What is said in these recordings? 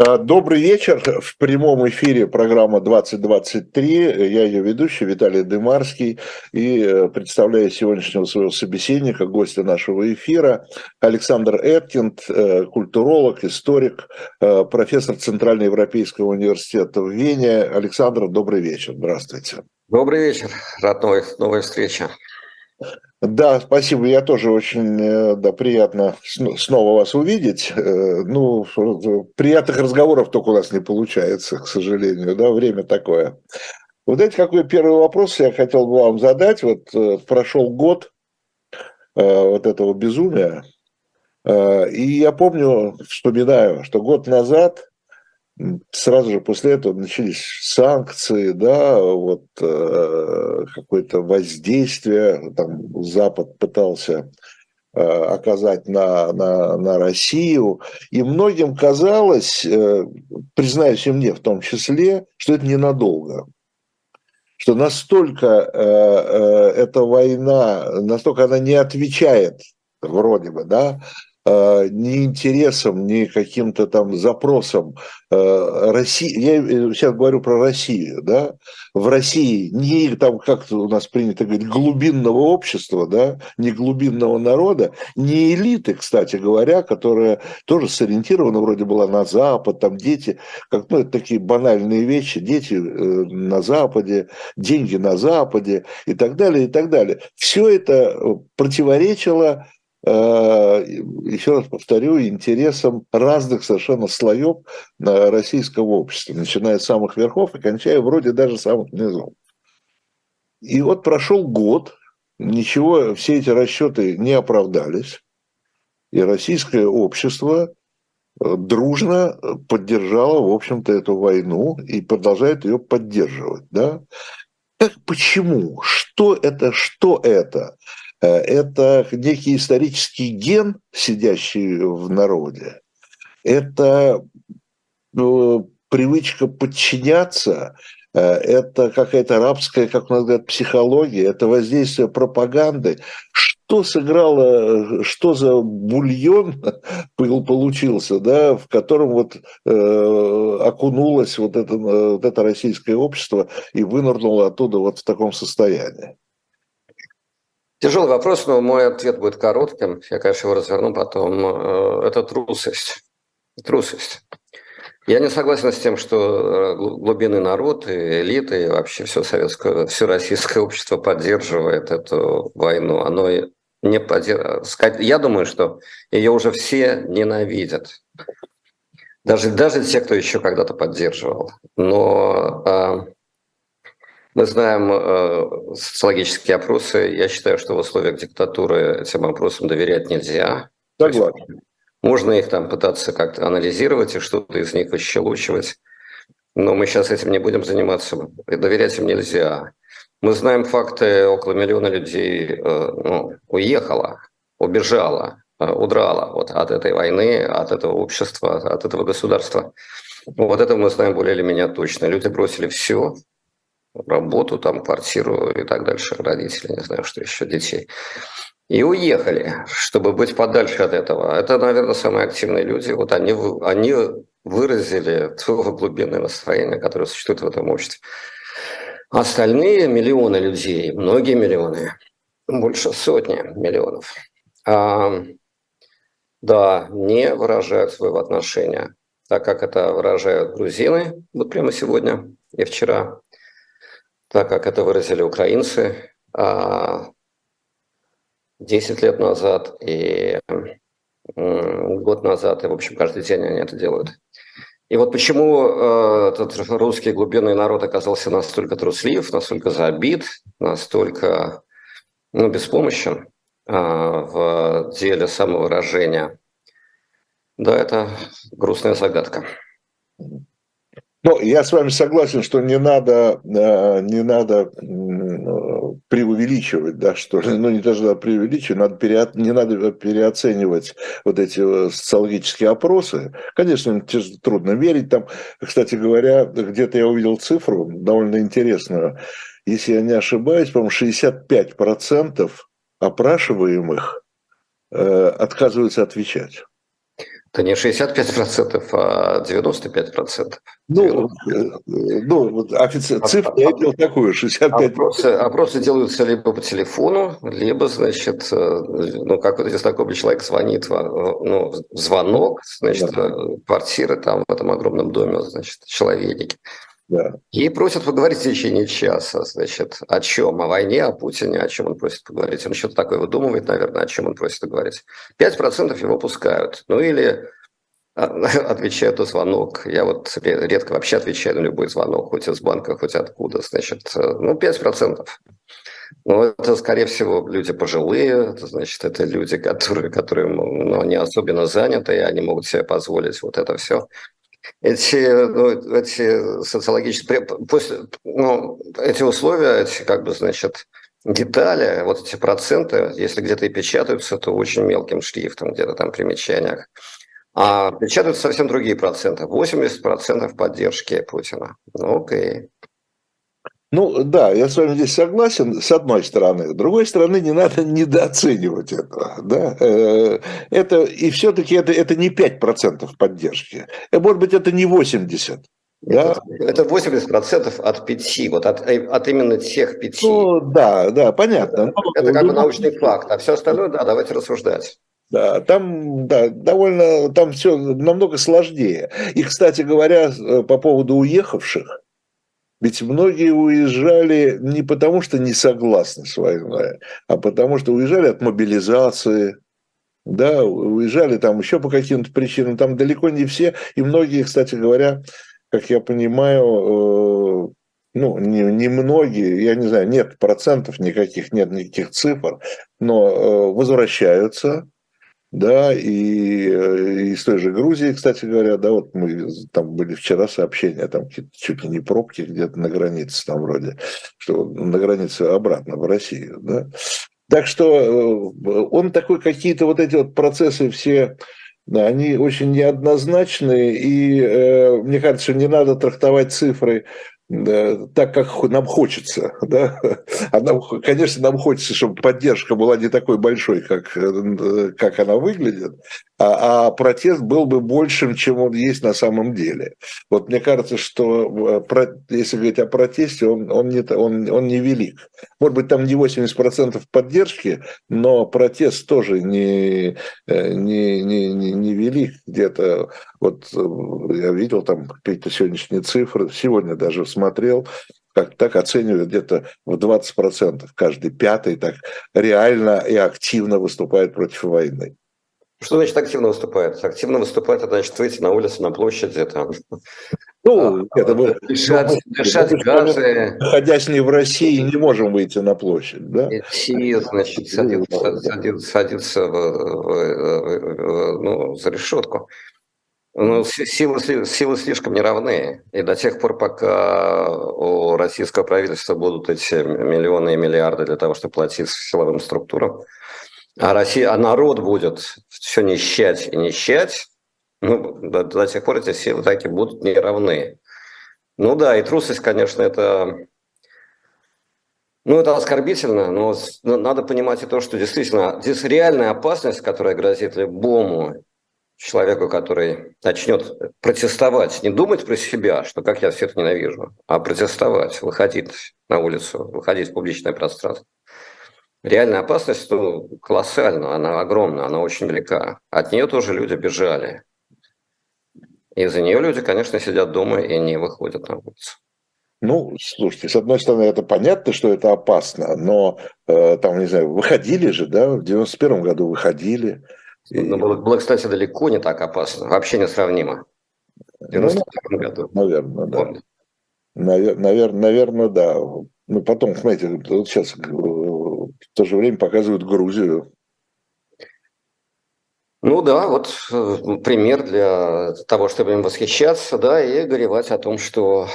А, добрый вечер. В прямом эфире программа 2023. Я ее ведущий Виталий Дымарский. И э, представляю сегодняшнего своего собеседника, гостя нашего эфира, Александр Эткинд, э, культуролог, историк, э, профессор Центральноевропейского университета в Вене. Александр, добрый вечер. Здравствуйте. Добрый вечер. Рад новой, новой встрече. Да, спасибо. Я тоже очень э, да, приятно снова вас увидеть. Э, ну, приятных разговоров только у нас не получается, к сожалению. Да, время такое. Вот эти какой первый вопрос я хотел бы вам задать. Вот э, прошел год вот этого безумия. И я помню, вспоминаю, что год назад сразу же после этого начались санкции, да, вот э, какое-то воздействие, там Запад пытался э, оказать на, на, на Россию, и многим казалось, э, признаюсь и мне в том числе, что это ненадолго, что настолько э, э, эта война, настолько она не отвечает вроде бы, да, ни интересом, ни каким-то там запросом. Э, России, я сейчас говорю про Россию, да, в России не там, как у нас принято говорить, глубинного общества, да, не глубинного народа, не элиты, кстати говоря, которая тоже сориентирована вроде была на Запад, там дети, как, ну, это такие банальные вещи, дети э, на Западе, деньги на Западе и так далее, и так далее. Все это противоречило Э, еще раз повторю, интересам разных совершенно слоев российского общества, начиная с самых верхов и кончая вроде даже самых низов. И вот прошел год, ничего, все эти расчеты не оправдались, и российское общество э, дружно поддержало, в общем-то, эту войну и продолжает ее поддерживать. Да? Как, почему? Что это? Что это? Это некий исторический ген, сидящий в народе. Это ну, привычка подчиняться, э, это какая-то рабская, как у нас говорят, психология, это воздействие пропаганды. Что сыграло, что за бульон получился, да, в котором вот э, окунулось вот это, вот это российское общество и вынырнуло оттуда вот в таком состоянии? Тяжелый вопрос, но мой ответ будет коротким. Я, конечно, его разверну потом. Э, это трусость. Трусость. Я не согласен с тем, что э, глубинный народ и элиты, и вообще все советское, все российское общество поддерживает эту войну. Оно не поддерживает. Я думаю, что ее уже все ненавидят. Даже, даже те, кто еще когда-то поддерживал. Но мы знаем э, социологические опросы. Я считаю, что в условиях диктатуры этим опросам доверять нельзя. Согласен. Можно их там пытаться как-то анализировать и что-то из них выщелучивать. Но мы сейчас этим не будем заниматься. Доверять им нельзя. Мы знаем факты, около миллиона людей э, ну, уехало, убежало, э, удрало вот от этой войны, от этого общества, от этого государства. Вот это мы знаем более или менее точно. Люди бросили все, работу, там, квартиру и так дальше, родители, не знаю, что еще, детей. И уехали, чтобы быть подальше от этого. Это, наверное, самые активные люди. Вот они, они выразили то глубинное настроение, которое существует в этом обществе. Остальные миллионы людей, многие миллионы, больше сотни миллионов, а, да, не выражают своего отношения, так как это выражают грузины, вот прямо сегодня и вчера, так как это выразили украинцы 10 а, лет назад и год назад, и, в общем, каждый день они это делают. И вот почему э, этот русский глубинный народ оказался настолько труслив, настолько забит, настолько ну, беспомощен э, в деле самовыражения. Да, это грустная загадка. Ну, я с вами согласен, что не надо, э, не надо преувеличивать, да, что ли, ну, не даже надо преувеличивать, надо пере, не надо переоценивать вот эти э, социологические опросы. Конечно, трудно верить там. Кстати говоря, где-то я увидел цифру довольно интересную. Если я не ошибаюсь, по-моему, 65% опрашиваемых э, отказываются отвечать. Это не 65%, а 95%. Ну, 90. ну офици... А, цифру а, я видел такую, 65%. Опросы, опросы делаются либо по телефону, либо, значит, э, ну, как вот здесь такой человек звонит, ну, звонок, значит, да. квартиры там в этом огромном доме, значит, человеки. Да. И просят поговорить в течение часа, значит, о чем? О войне, о Путине, о чем он просит поговорить. Он что-то такое выдумывает, наверное, о чем он просит поговорить. 5% его пускают. Ну или а, отвечают на звонок. Я вот редко вообще отвечаю на любой звонок, хоть из банка, хоть откуда. Значит, э, ну, 5%. Но это, скорее всего, люди пожилые, это, значит, это люди, которые, которые ну, не особенно заняты, и они могут себе позволить вот это все эти, ну, эти социологические, после, ну, эти условия, эти, как бы, значит, детали, вот эти проценты, если где-то и печатаются, то очень мелким шрифтом, где-то там примечаниях. А печатаются совсем другие проценты. 80% поддержки Путина. Ну, окей. Ну да, я с вами здесь согласен, с одной стороны. С другой стороны, не надо недооценивать этого. Да? Э, это, и все-таки это, это не 5% поддержки. Э, может быть, это не 80%. Да? Это 80% от 5, вот от, э, от именно тех 5. Ну да, да, понятно. Это, это как бы научный факт, а все остальное, да, давайте рассуждать. Да, там да, довольно, там все намного сложнее. И, кстати говоря, по поводу уехавших, ведь многие уезжали не потому, что не согласны с войной, а потому что уезжали от мобилизации, да, уезжали там еще по каким-то причинам, там далеко не все, и многие, кстати говоря, как я понимаю, э, ну, не, не многие, я не знаю, нет процентов никаких, нет никаких цифр, но э, возвращаются, да, и э, из той же Грузии, кстати говоря, да, вот мы там были вчера сообщения, там чуть ли не пробки где-то на границе там вроде, что на границе обратно в Россию, да. Так что э, он такой, какие-то вот эти вот процессы все, да, они очень неоднозначные, и э, мне кажется, не надо трактовать цифры да, так, как нам хочется. Да? А нам, конечно, нам хочется, чтобы поддержка была не такой большой, как, э, как она выглядит, а, а протест был бы большим, чем он есть на самом деле. Вот мне кажется, что э, если говорить о протесте, он, он, не, он, он не велик. Может быть, там не 80% поддержки, но протест тоже не, э, не, не, не, не велик. Где-то вот я видел там какие-то сегодняшние цифры, сегодня даже смотрел, как так оценивают где-то в 20%, каждый пятый так реально и активно выступает против войны. Что значит активно выступает? Активно выступает, это значит выйти на улицу, на площади, там, ну, а, это мы, дышать, ну, дышать мы, газы. Находясь не в России, не можем выйти на площадь, да? Идти, значит, садиться, садиться, садиться в, в, в, ну, за решетку. Ну, силы, силы слишком неравны. И до тех пор, пока у российского правительства будут эти миллионы и миллиарды для того, чтобы платить силовым структурам, а, Россия, а народ будет все нищать и нищать, ну, до, до тех пор эти силы так и будут неравны. Ну да, и трусость, конечно, это ну, это оскорбительно, но надо понимать и то, что действительно здесь реальная опасность, которая грозит любому человеку, который начнет протестовать, не думать про себя, что как я все это ненавижу, а протестовать, выходить на улицу, выходить в публичное пространство. Реальная опасность ну, колоссальна, она огромна, она очень велика. От нее тоже люди бежали. Из-за нее люди, конечно, сидят дома и не выходят на улицу. Ну, слушайте, с одной стороны, это понятно, что это опасно, но э, там, не знаю, выходили же, да, в 91 году выходили. Но было, кстати, далеко не так опасно, вообще не сравнимо. В 91 ну, году. Наверное, да. Навер, навер, наверное, да. Ну, потом, смотрите, вот сейчас э, в то же время показывают Грузию. Ну да, вот э, пример для того, чтобы им восхищаться, да, и горевать о том, что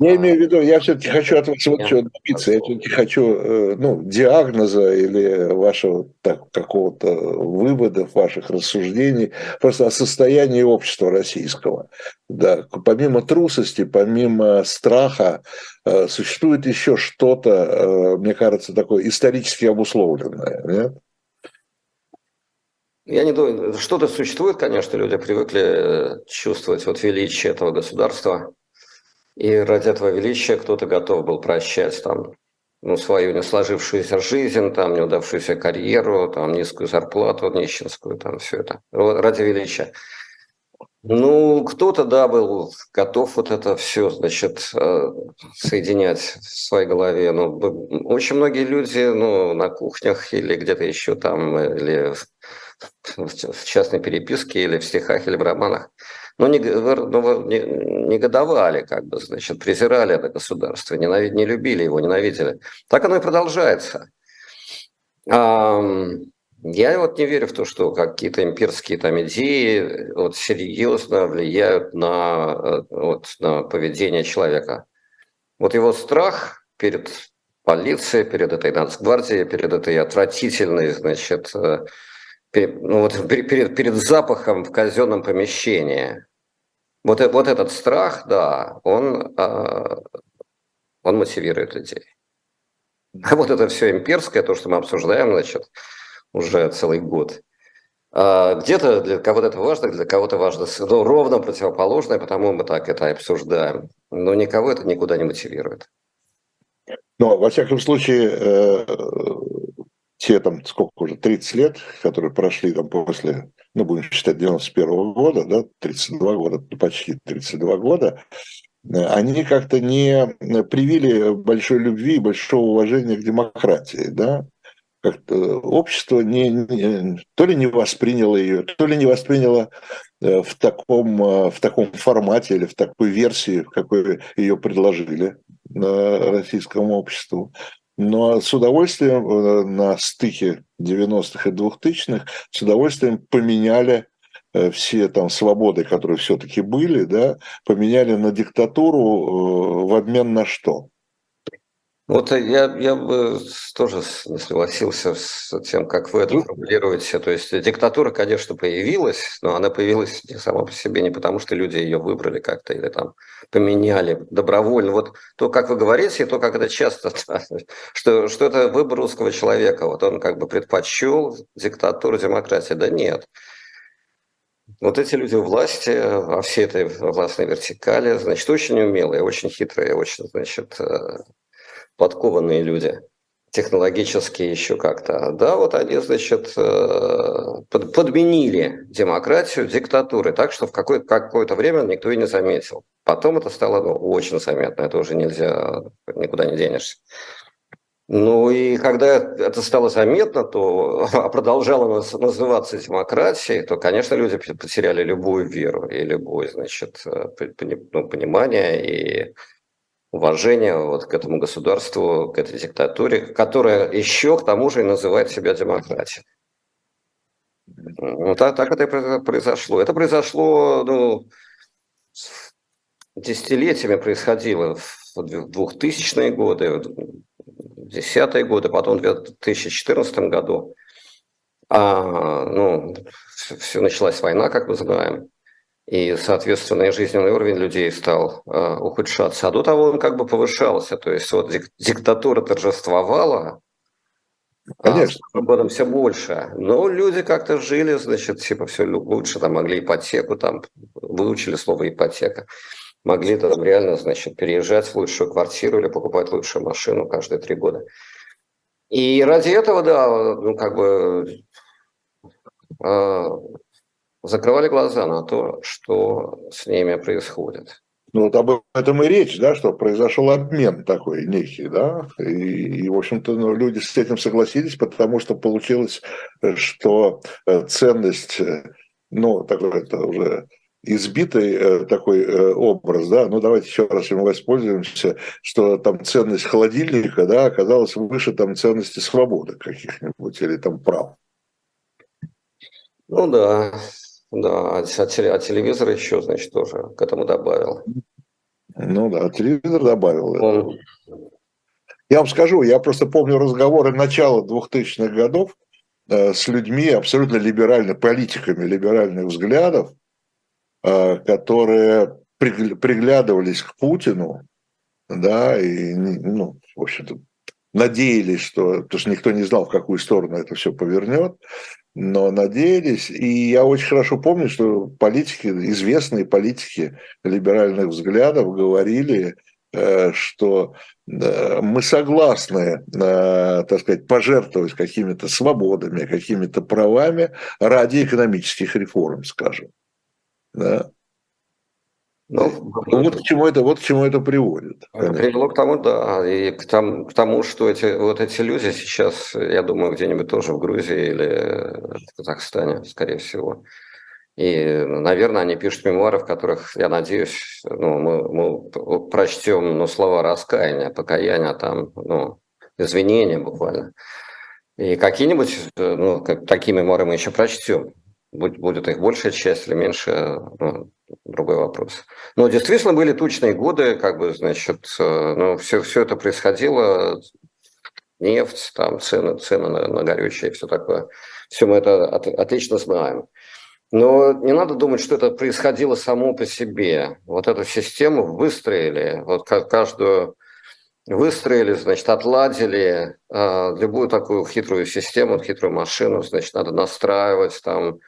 я имею в виду, я все-таки хочу от вас вот чего добиться. Я все-таки хочу э, ну, диагноза или вашего так, какого-то вывода, ваших рассуждений просто о состоянии общества российского. Да, помимо трусости, помимо страха, э, существует еще что-то, э, мне кажется, такое исторически обусловленное. Нет? Я не думаю, что-то существует, конечно, люди привыкли чувствовать вот величие этого государства, и ради этого величия кто-то готов был прощать там ну, свою не сложившуюся жизнь, там, неудавшуюся карьеру, там, низкую зарплату нищенскую, там, все это ради величия. Ну, кто-то, да, был готов вот это все, значит, э, соединять в своей голове. Но ну, очень многие люди, ну, на кухнях или где-то еще там, или в частной переписке, или в стихах, или в романах, ну, не, ну, не, негодовали, как бы, значит, презирали это государство, ненавид, не любили его, ненавидели. Так оно и продолжается. Я вот не верю в то, что какие-то имперские там идеи вот, серьезно влияют на, э, вот, на поведение человека. Вот его страх перед полицией, перед этой нацгвардией, перед этой отвратительной, значит, э, ну, вот, перед, перед запахом в казенном помещении. Вот, э, вот этот страх, да, он, он мотивирует людей. А вот это все имперское, то, что мы обсуждаем, значит, уже целый год. А где-то для кого-то это важно, для кого-то важно ну, ровно противоположное, потому мы так это обсуждаем. Но никого это никуда не мотивирует. Но, во всяком случае, э, те там, сколько уже, 30 лет, которые прошли там после, ну, будем считать, 91 -го года, да, 32 года, почти 32 года, э, они как-то не привили большой любви и большого уважения к демократии, да, как общество не, не, то ли не восприняло ее, то ли не восприняло э, в таком, э, в таком формате или в такой версии, в какой ее предложили российскому обществу. Но с удовольствием э, на стыке 90-х и 2000-х с удовольствием поменяли все там свободы, которые все-таки были, да, поменяли на диктатуру в обмен на что? Вот я, я бы тоже не согласился с тем, как вы это формулируете. То есть диктатура, конечно, появилась, но она появилась не сама по себе, не потому что люди ее выбрали как-то или там поменяли добровольно. Вот то, как вы говорите, и то, как это часто, что, что это выбор русского человека. Вот он как бы предпочел диктатуру, демократию. Да нет. Вот эти люди у власти, во всей этой властной вертикали, значит, очень умелые, очень хитрые, очень, значит, э, подкованные люди, технологически еще как-то. Да, вот они, значит, э, подменили демократию диктатурой так, что в какое-то какое время никто и не заметил. Потом это стало ну, очень заметно, это уже нельзя, никуда не денешься. Ну и когда это стало заметно, то а продолжало называться демократией, то, конечно, люди потеряли любую веру и любое, значит, э, ну, понимание и уважение вот к этому государству, к этой диктатуре, которая еще к тому же и называет себя демократией. Ну, так, так это и произошло. Это произошло ну, десятилетиями происходило в 2000-е годы, в 10-е годы, потом в 2014 году. А, ну, все, началась война, как мы знаем и, соответственно, и жизненный уровень людей стал э, ухудшаться. А до того он как бы повышался. То есть вот диктатура торжествовала, а Конечно. А годом все больше. Но люди как-то жили, значит, типа все лучше, там могли ипотеку, там выучили слово ипотека. Могли там реально, значит, переезжать в лучшую квартиру или покупать лучшую машину каждые три года. И ради этого, да, ну, как бы э, закрывали глаза на то, что с ними происходит. Ну, вот об этом и речь, да, что произошел обмен такой некий, да, и, и в общем-то, ну, люди с этим согласились, потому что получилось, что э, ценность, э, ну, такой это уже избитый э, такой образ, да, ну давайте еще раз им воспользуемся, что там ценность холодильника, да, оказалась выше там ценности свободы каких-нибудь или там прав. Ну да, да, а, а телевизор еще, значит, тоже к этому добавил. Ну да, телевизор добавил. Он... Я вам скажу, я просто помню разговоры начала 2000-х годов э, с людьми абсолютно либеральными, политиками либеральных взглядов, э, которые приглядывались к Путину, да, и, ну, в общем-то, надеялись, что, потому что никто не знал, в какую сторону это все повернет, но надеялись. И я очень хорошо помню, что политики, известные политики либеральных взглядов говорили, э, что мы согласны, э, так сказать, пожертвовать какими-то свободами, какими-то правами ради экономических реформ, скажем. Да? Ну, вот к чему это, вот к чему это приводит. Конечно. Привело к тому, да, и к тому, к тому, что эти вот эти люди сейчас, я думаю, где-нибудь тоже в Грузии или в Казахстане, скорее всего. И, наверное, они пишут мемуары, в которых, я надеюсь, ну, мы, мы прочтем ну, слова раскаяния, покаяния, там, ну, извинения буквально. И какие-нибудь, ну, как, такие мемуары мы еще прочтем. Будь, будет их большая часть или меньше, ну, другой вопрос. Но действительно были тучные годы, как бы, значит, э, ну, все, все это происходило, нефть, там, цены, цены на, на горючее все такое. Все мы это от, отлично знаем. Но не надо думать, что это происходило само по себе. Вот эту систему выстроили, вот каждую выстроили, значит, отладили э, любую такую хитрую систему, хитрую машину, значит, надо настраивать там,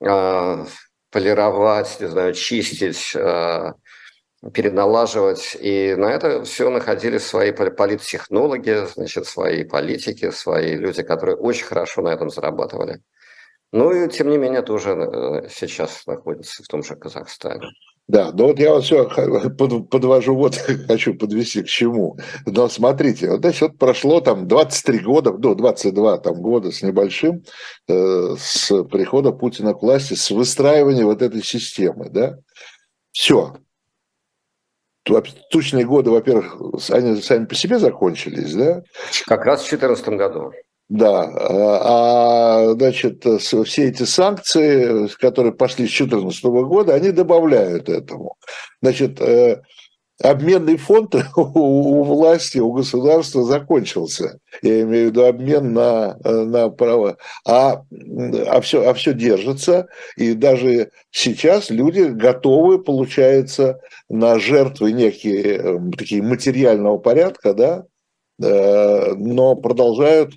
э, полировать, не знаю, чистить, э, переналаживать. И на это все находили свои политтехнологи, значит, свои политики, свои люди, которые очень хорошо на этом зарабатывали. Ну и тем не менее тоже э, сейчас находится в том же Казахстане. Да, ну вот я вот все подвожу, вот хочу подвести к чему. Но смотрите, вот значит, вот прошло там 23 года, ну, 22 там года с небольшим, э, с прихода Путина к власти, с выстраивания вот этой системы, да. Все. Тучные годы, во-первых, они сами по себе закончились, да? Как раз в 2014 году. Да, а, а значит, все эти санкции, которые пошли с 2014 года, они добавляют этому. Значит, э, обменный фонд у власти, у государства закончился. Я имею в виду обмен на, на права. А, а, все, а все держится. И даже сейчас люди готовы, получается, на жертвы некие э, такие материального порядка, да, э, но продолжают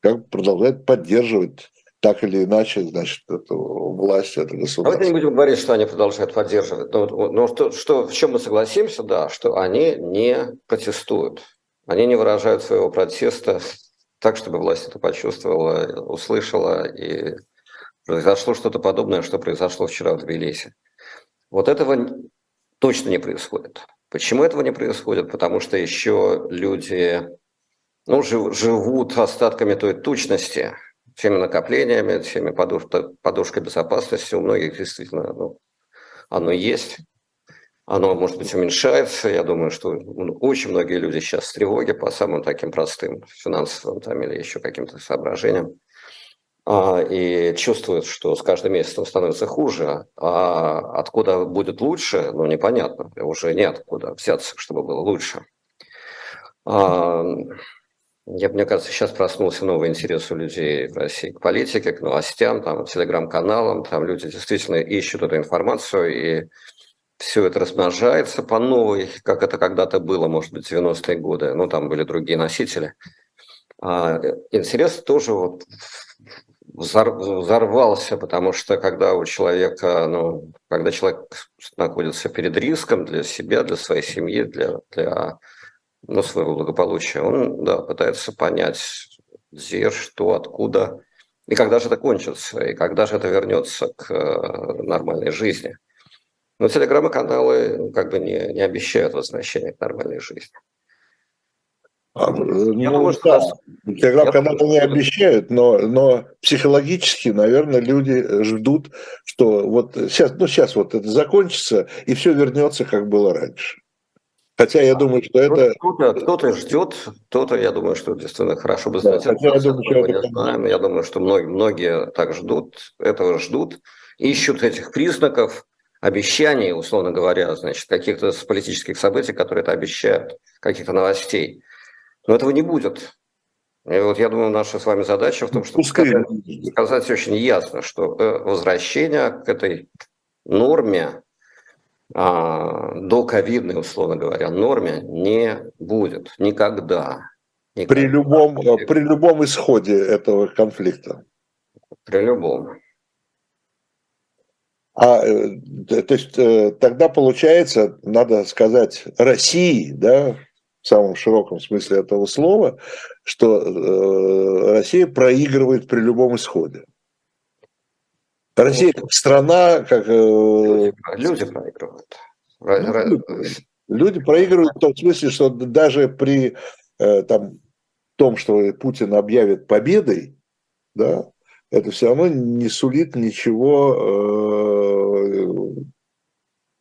как продолжает поддерживать так или иначе, значит, эту власть, это государство. Давайте не будем говорить, что они продолжают поддерживать. Но, но что, что, в чем мы согласимся, да, что они не протестуют. Они не выражают своего протеста так, чтобы власть это почувствовала, услышала, и произошло что-то подобное, что произошло вчера в Тбилиси. Вот этого точно не происходит. Почему этого не происходит? Потому что еще люди ну, живут остатками той тучности, всеми накоплениями, всеми подуш, подушкой безопасности. У многих действительно ну, оно есть. Оно, может быть, уменьшается. Я думаю, что ну, очень многие люди сейчас в тревоге по самым таким простым финансовым там, или еще каким-то соображениям. А, и чувствуют, что с каждым месяцем становится хуже. А откуда будет лучше, ну, непонятно. Уже нет откуда взяться, чтобы было лучше. Я, мне кажется, сейчас проснулся новый интерес у людей в России к политике, к новостям, там, телеграм-каналам. Там люди действительно ищут эту информацию, и все это размножается по новой, как это когда-то было, может быть, в 90-е годы. Ну, там были другие носители. А интерес тоже вот взорвался, потому что когда у человека, ну, когда человек находится перед риском для себя, для своей семьи, для, для ну, своего благополучия, он да, пытается понять, где, что, откуда, и когда же это кончится, и когда же это вернется к э, нормальной жизни. Но телеграм-каналы как бы не, не обещают возвращения к нормальной жизни. А, ну, я думаю, что... Телеграм-каналы не обещают, но, но психологически, наверное, люди ждут, что вот сейчас, ну, сейчас вот это закончится, и все вернется, как было раньше. Хотя я думаю, что это... Кто-то, кто-то ждет, кто-то, я думаю, что действительно хорошо бы знать. Да, я, думаю, что это... знаем. я думаю, что многие, многие так ждут, этого ждут, ищут этих признаков, обещаний, условно говоря, значит, каких-то политических событий, которые это обещают, каких-то новостей. Но этого не будет. И вот я думаю, наша с вами задача в том, чтобы сказать, сказать очень ясно, что э, возвращение к этой норме, а, до ковидной, условно говоря, норме не будет никогда. никогда. При, любом, при любом исходе этого конфликта. При любом. А, то есть тогда получается, надо сказать, России, да, в самом широком смысле этого слова, что э, Россия проигрывает при любом исходе. Россия как страна, как... Э, люди, люди проигрывают. Ну, люди проигрывают в том смысле, что даже при э, там, том, что Путин объявит победой, да, это все равно не сулит ничего,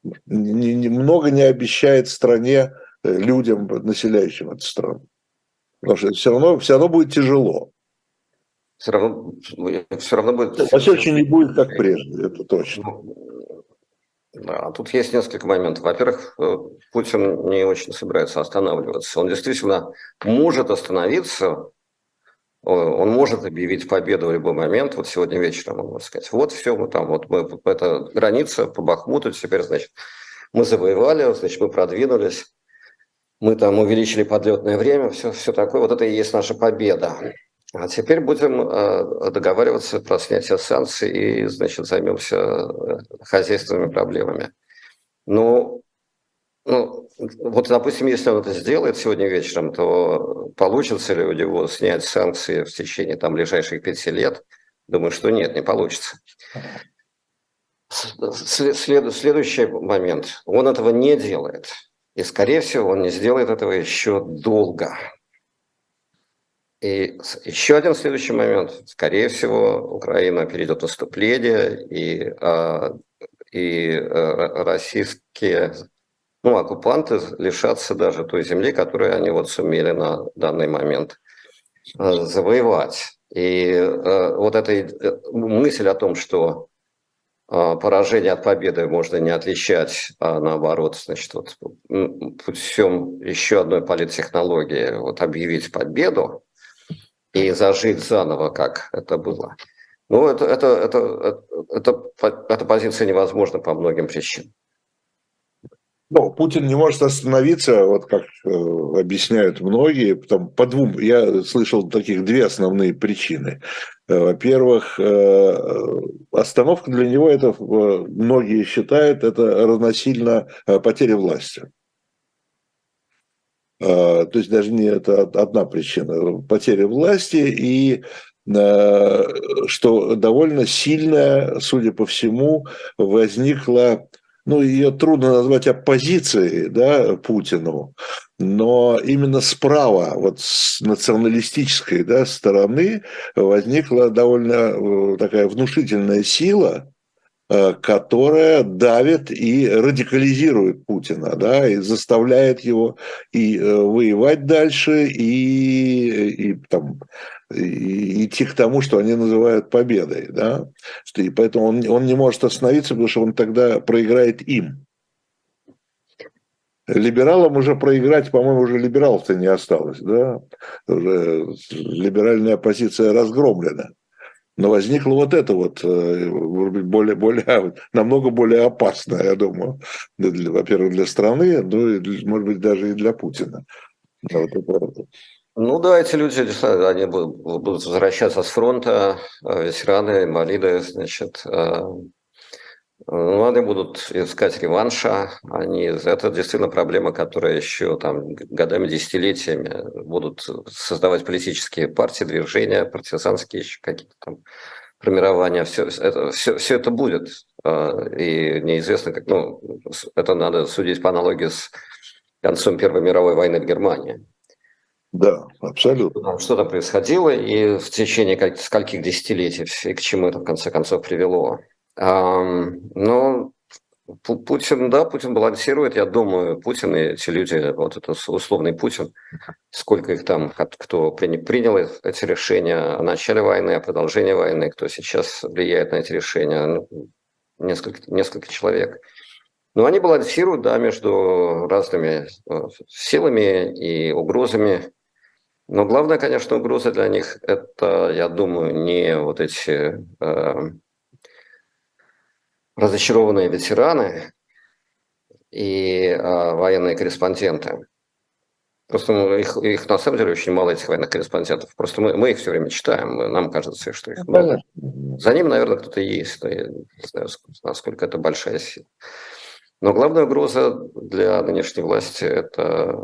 э, не, обещает стране Э, людям, населяющим эту страну. Потому что все равно, все равно будет тяжело. Все равно, все равно будет... Всяком не будет как прежде, это точно. Ну, да, тут есть несколько моментов. Во-первых, э, Путин не очень собирается останавливаться. Он действительно может остановиться, он может объявить победу в любой момент. Вот сегодня вечером он может сказать, вот все, мы там, вот мы, это граница по Бахмуту, теперь, значит, мы завоевали, значит, мы продвинулись мы там увеличили подлетное время, все, все такое. Вот это и есть наша победа. А теперь будем э, договариваться про снятие санкций и, значит, займемся э, хозяйственными проблемами. Ну, ну, вот, допустим, если он это сделает сегодня вечером, то получится ли у него снять санкции в течение там ближайших пяти лет? Думаю, что нет, не получится. След, следующий момент. Он этого не делает. И, скорее всего, он не сделает этого еще долго. И еще один следующий момент. Скорее всего, Украина перейдет в наступление, и, а, и а, российские ну, оккупанты лишатся даже той земли, которую они вот сумели на данный момент а, завоевать. И вот эта мысль о том, что поражение от победы можно не отличать, а наоборот, значит, вот путем еще одной политтехнологии вот объявить победу и зажить заново, как это было. Ну, это, это, это, это, эта позиция невозможна по многим причинам. Ну, Путин не может остановиться, вот как э, объясняют многие, там, по двум, я слышал таких две основные причины. Э, во-первых, э, остановка для него, это многие считают, это равносильно потере власти. То есть даже не это одна причина, потеря власти и что довольно сильная, судя по всему, возникла ну, ее трудно назвать оппозицией да, Путину, но именно справа, вот с националистической да, стороны возникла довольно э, такая внушительная сила, э, которая давит и радикализирует Путина, да, и заставляет его и э, воевать дальше, и, и там, идти к тому, что они называют победой. Да? И поэтому он, он не может остановиться, потому что он тогда проиграет им. Либералам уже проиграть, по-моему, уже либералов-то не осталось. Да? Уже либеральная оппозиция разгромлена. Но возникла вот это вот, э, более, более, намного более опасное, я думаю, во-первых, для страны, ну и, может быть, даже и для Путина. Вот это, ну да, эти люди, они будут возвращаться с фронта, э, ветераны, инвалиды, значит, э, ну, они будут искать реванша. Они, это действительно проблема, которая еще там годами, десятилетиями будут создавать политические партии, движения, партизанские еще какие-то там формирования. Все это, все, все это будет. Э, и неизвестно, как, ну, это надо судить по аналогии с концом Первой мировой войны в Германии. Да, абсолютно. Что там происходило и в течение скольких десятилетий и к чему это в конце концов привело. Но Путин, да, Путин балансирует, я думаю, Путин и эти люди, вот это условный Путин, сколько их там, кто принял эти решения о начале войны, о продолжении войны, кто сейчас влияет на эти решения, ну, несколько, несколько человек. Но они балансируют, да, между разными э, силами и угрозами но главная, конечно, угроза для них – это, я думаю, не вот эти э, разочарованные ветераны и э, военные корреспонденты. Просто ну, их, их на самом деле очень мало, этих военных корреспондентов. Просто мы, мы их все время читаем, нам кажется, что их много. За ним, наверное, кто-то есть. Я не знаю, насколько это большая сила. Но главная угроза для нынешней власти – это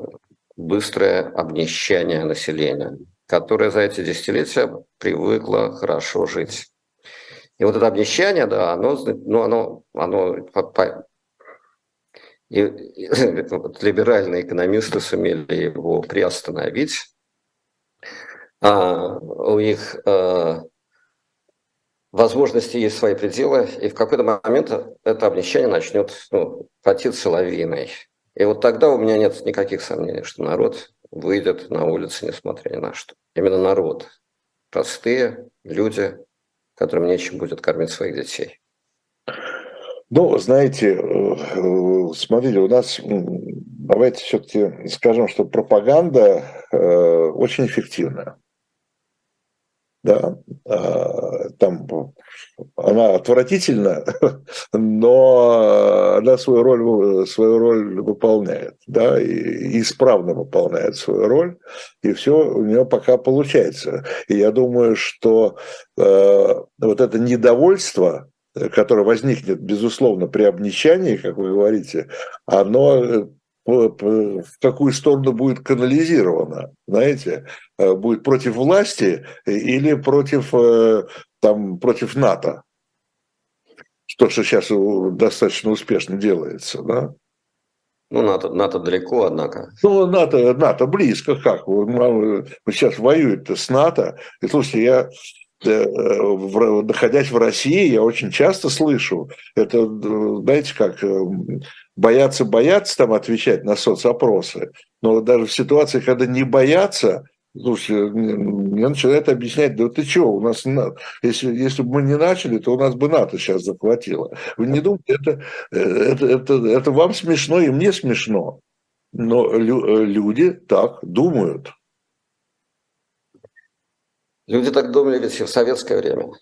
быстрое обнищание населения, которое за эти десятилетия привыкло хорошо жить. И вот это обнищание, да, оно, ну, оно, оно и, и вот либеральные экономисты сумели его приостановить. А, у них а, возможности есть свои пределы, и в какой-то момент это обнищание начнет ну, катиться лавиной. И вот тогда у меня нет никаких сомнений, что народ выйдет на улицы, несмотря ни на что. Именно народ. Простые люди, которым нечем будет кормить своих детей. Ну, знаете, э, смотрите, у нас, давайте все-таки скажем, что пропаганда э, очень эффективная. Да, а, там она отвратительна, но она свою роль, свою роль выполняет, да, и исправно выполняет свою роль, и все у нее пока получается. И я думаю, что э, вот это недовольство, которое возникнет, безусловно, при обнищании, как вы говорите, оно в какую сторону будет канализировано, знаете, э, будет против власти или против, э, там, против НАТО, то, что сейчас достаточно успешно делается, да? Ну, НАТО, НАТО далеко, однако. Ну, НАТО, НАТО близко, как? Мы, сейчас воюют с НАТО. И слушайте, я Э, находясь в России, я очень часто слышу, это, знаете, как э, бояться, бояться там отвечать на соцопросы, но даже в ситуации, когда не боятся, Слушай, мне начинает объяснять, да ты что, у нас, если, если бы мы не начали, то у нас бы НАТО сейчас захватило. Вы не думаете, это, э, это, это, это вам смешно и мне смешно. Но люди так думают. Люди так думали ведь и в советское время.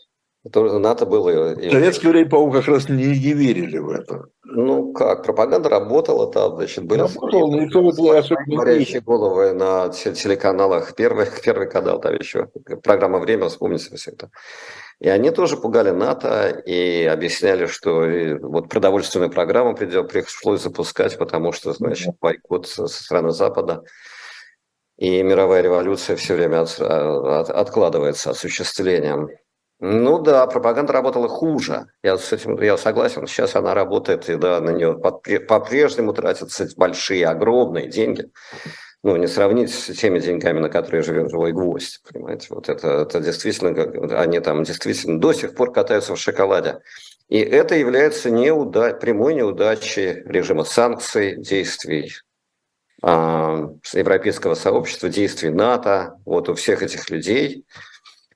Это НАТО было... В советское время, по-моему, как раз не, не верили в это. Ну как, пропаганда работала там, значит, были Работал, никто говорящие головы на телеканалах. Первый, первый канал, там еще программа «Время», вспомните все это. И они тоже пугали НАТО и объясняли, что вот продовольственную программу пришлось запускать, потому что, значит, бойкот со стороны Запада и мировая революция все время от, от, откладывается осуществлением. Ну да, пропаганда работала хуже. Я с этим я согласен. Сейчас она работает, и да, на нее по-прежнему тратятся большие, огромные деньги. Ну, не сравнить с теми деньгами, на которые живет живой гвоздь, понимаете. Вот это, это действительно, они там действительно до сих пор катаются в шоколаде. И это является неуда... прямой неудачей режима санкций, действий а, европейского сообщества, действий НАТО, вот у всех этих людей,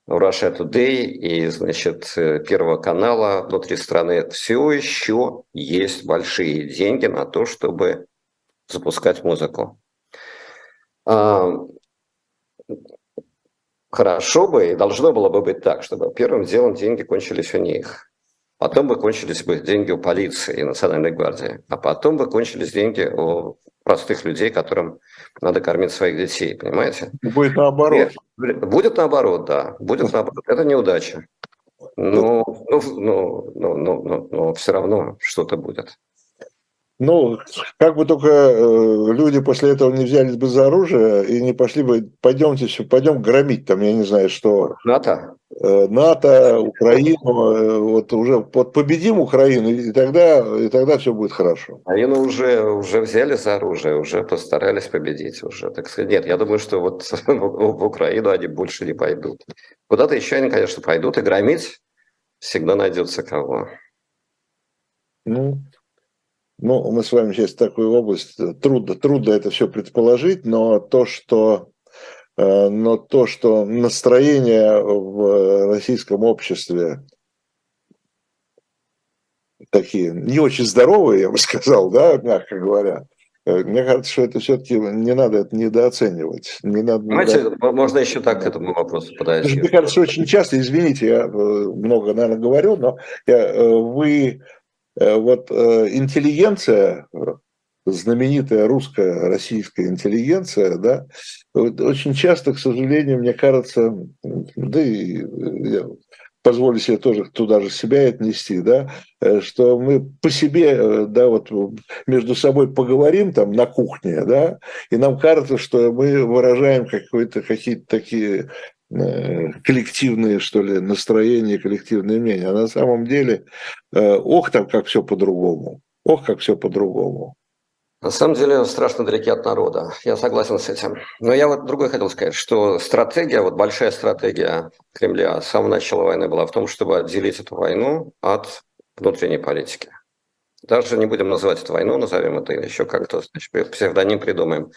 Russia Today и, значит, Первого канала внутри страны все еще есть большие деньги на то, чтобы запускать музыку. А, хорошо бы и должно было бы быть так, чтобы первым делом деньги кончились у них. Потом бы кончились бы деньги у полиции и Национальной гвардии. А потом бы кончились деньги у простых людей, которым надо кормить своих детей, понимаете? Будет наоборот. Будет наоборот, да. Будет наоборот. Это неудача. Но, но, но, но, но, но, но все равно что-то будет. Ну, как бы только э, люди после этого не взялись бы за оружие и не пошли бы, пойдемте, все, пойдем громить там, я не знаю, что. НАТО? Э, НАТО, Украину, э, вот уже вот победим Украину, и тогда, и тогда все будет хорошо. Украину уже, уже взяли за оружие, уже постарались победить уже, так сказать. Нет, я думаю, что вот в Украину они больше не пойдут. Куда-то еще они, конечно, пойдут, и громить всегда найдется кого. Ну, ну, мы с вами сейчас в такую область, э, трудно, трудно это все предположить, но то, что, э, но то, что настроение в российском обществе такие не очень здоровые, я бы сказал, да, мягко говоря, э, мне кажется, что это все-таки не надо это недооценивать. Не надо Знаете, недо... можно еще так к этому вопросу подойти. Мне кажется, очень часто, извините, я много, наверное, говорю, но я, вы вот э, интеллигенция, знаменитая русская, российская интеллигенция, да, очень часто, к сожалению, мне кажется, да и я позволю себе тоже туда же себя отнести, да, э, что мы по себе, э, да, вот между собой поговорим там на кухне, да, и нам кажется, что мы выражаем какие-то какие-то такие э, коллективные, что ли, настроения, коллективные мнения. А на самом деле, ох, там как все по-другому. Ох, как все по-другому. На самом деле страшно далеки от народа. Я согласен с этим. Но я вот другой хотел сказать, что стратегия, вот большая стратегия Кремля с самого начала войны была в том, чтобы отделить эту войну от внутренней политики. Даже не будем называть это войну, назовем это еще как-то, значит, псевдоним придумаем.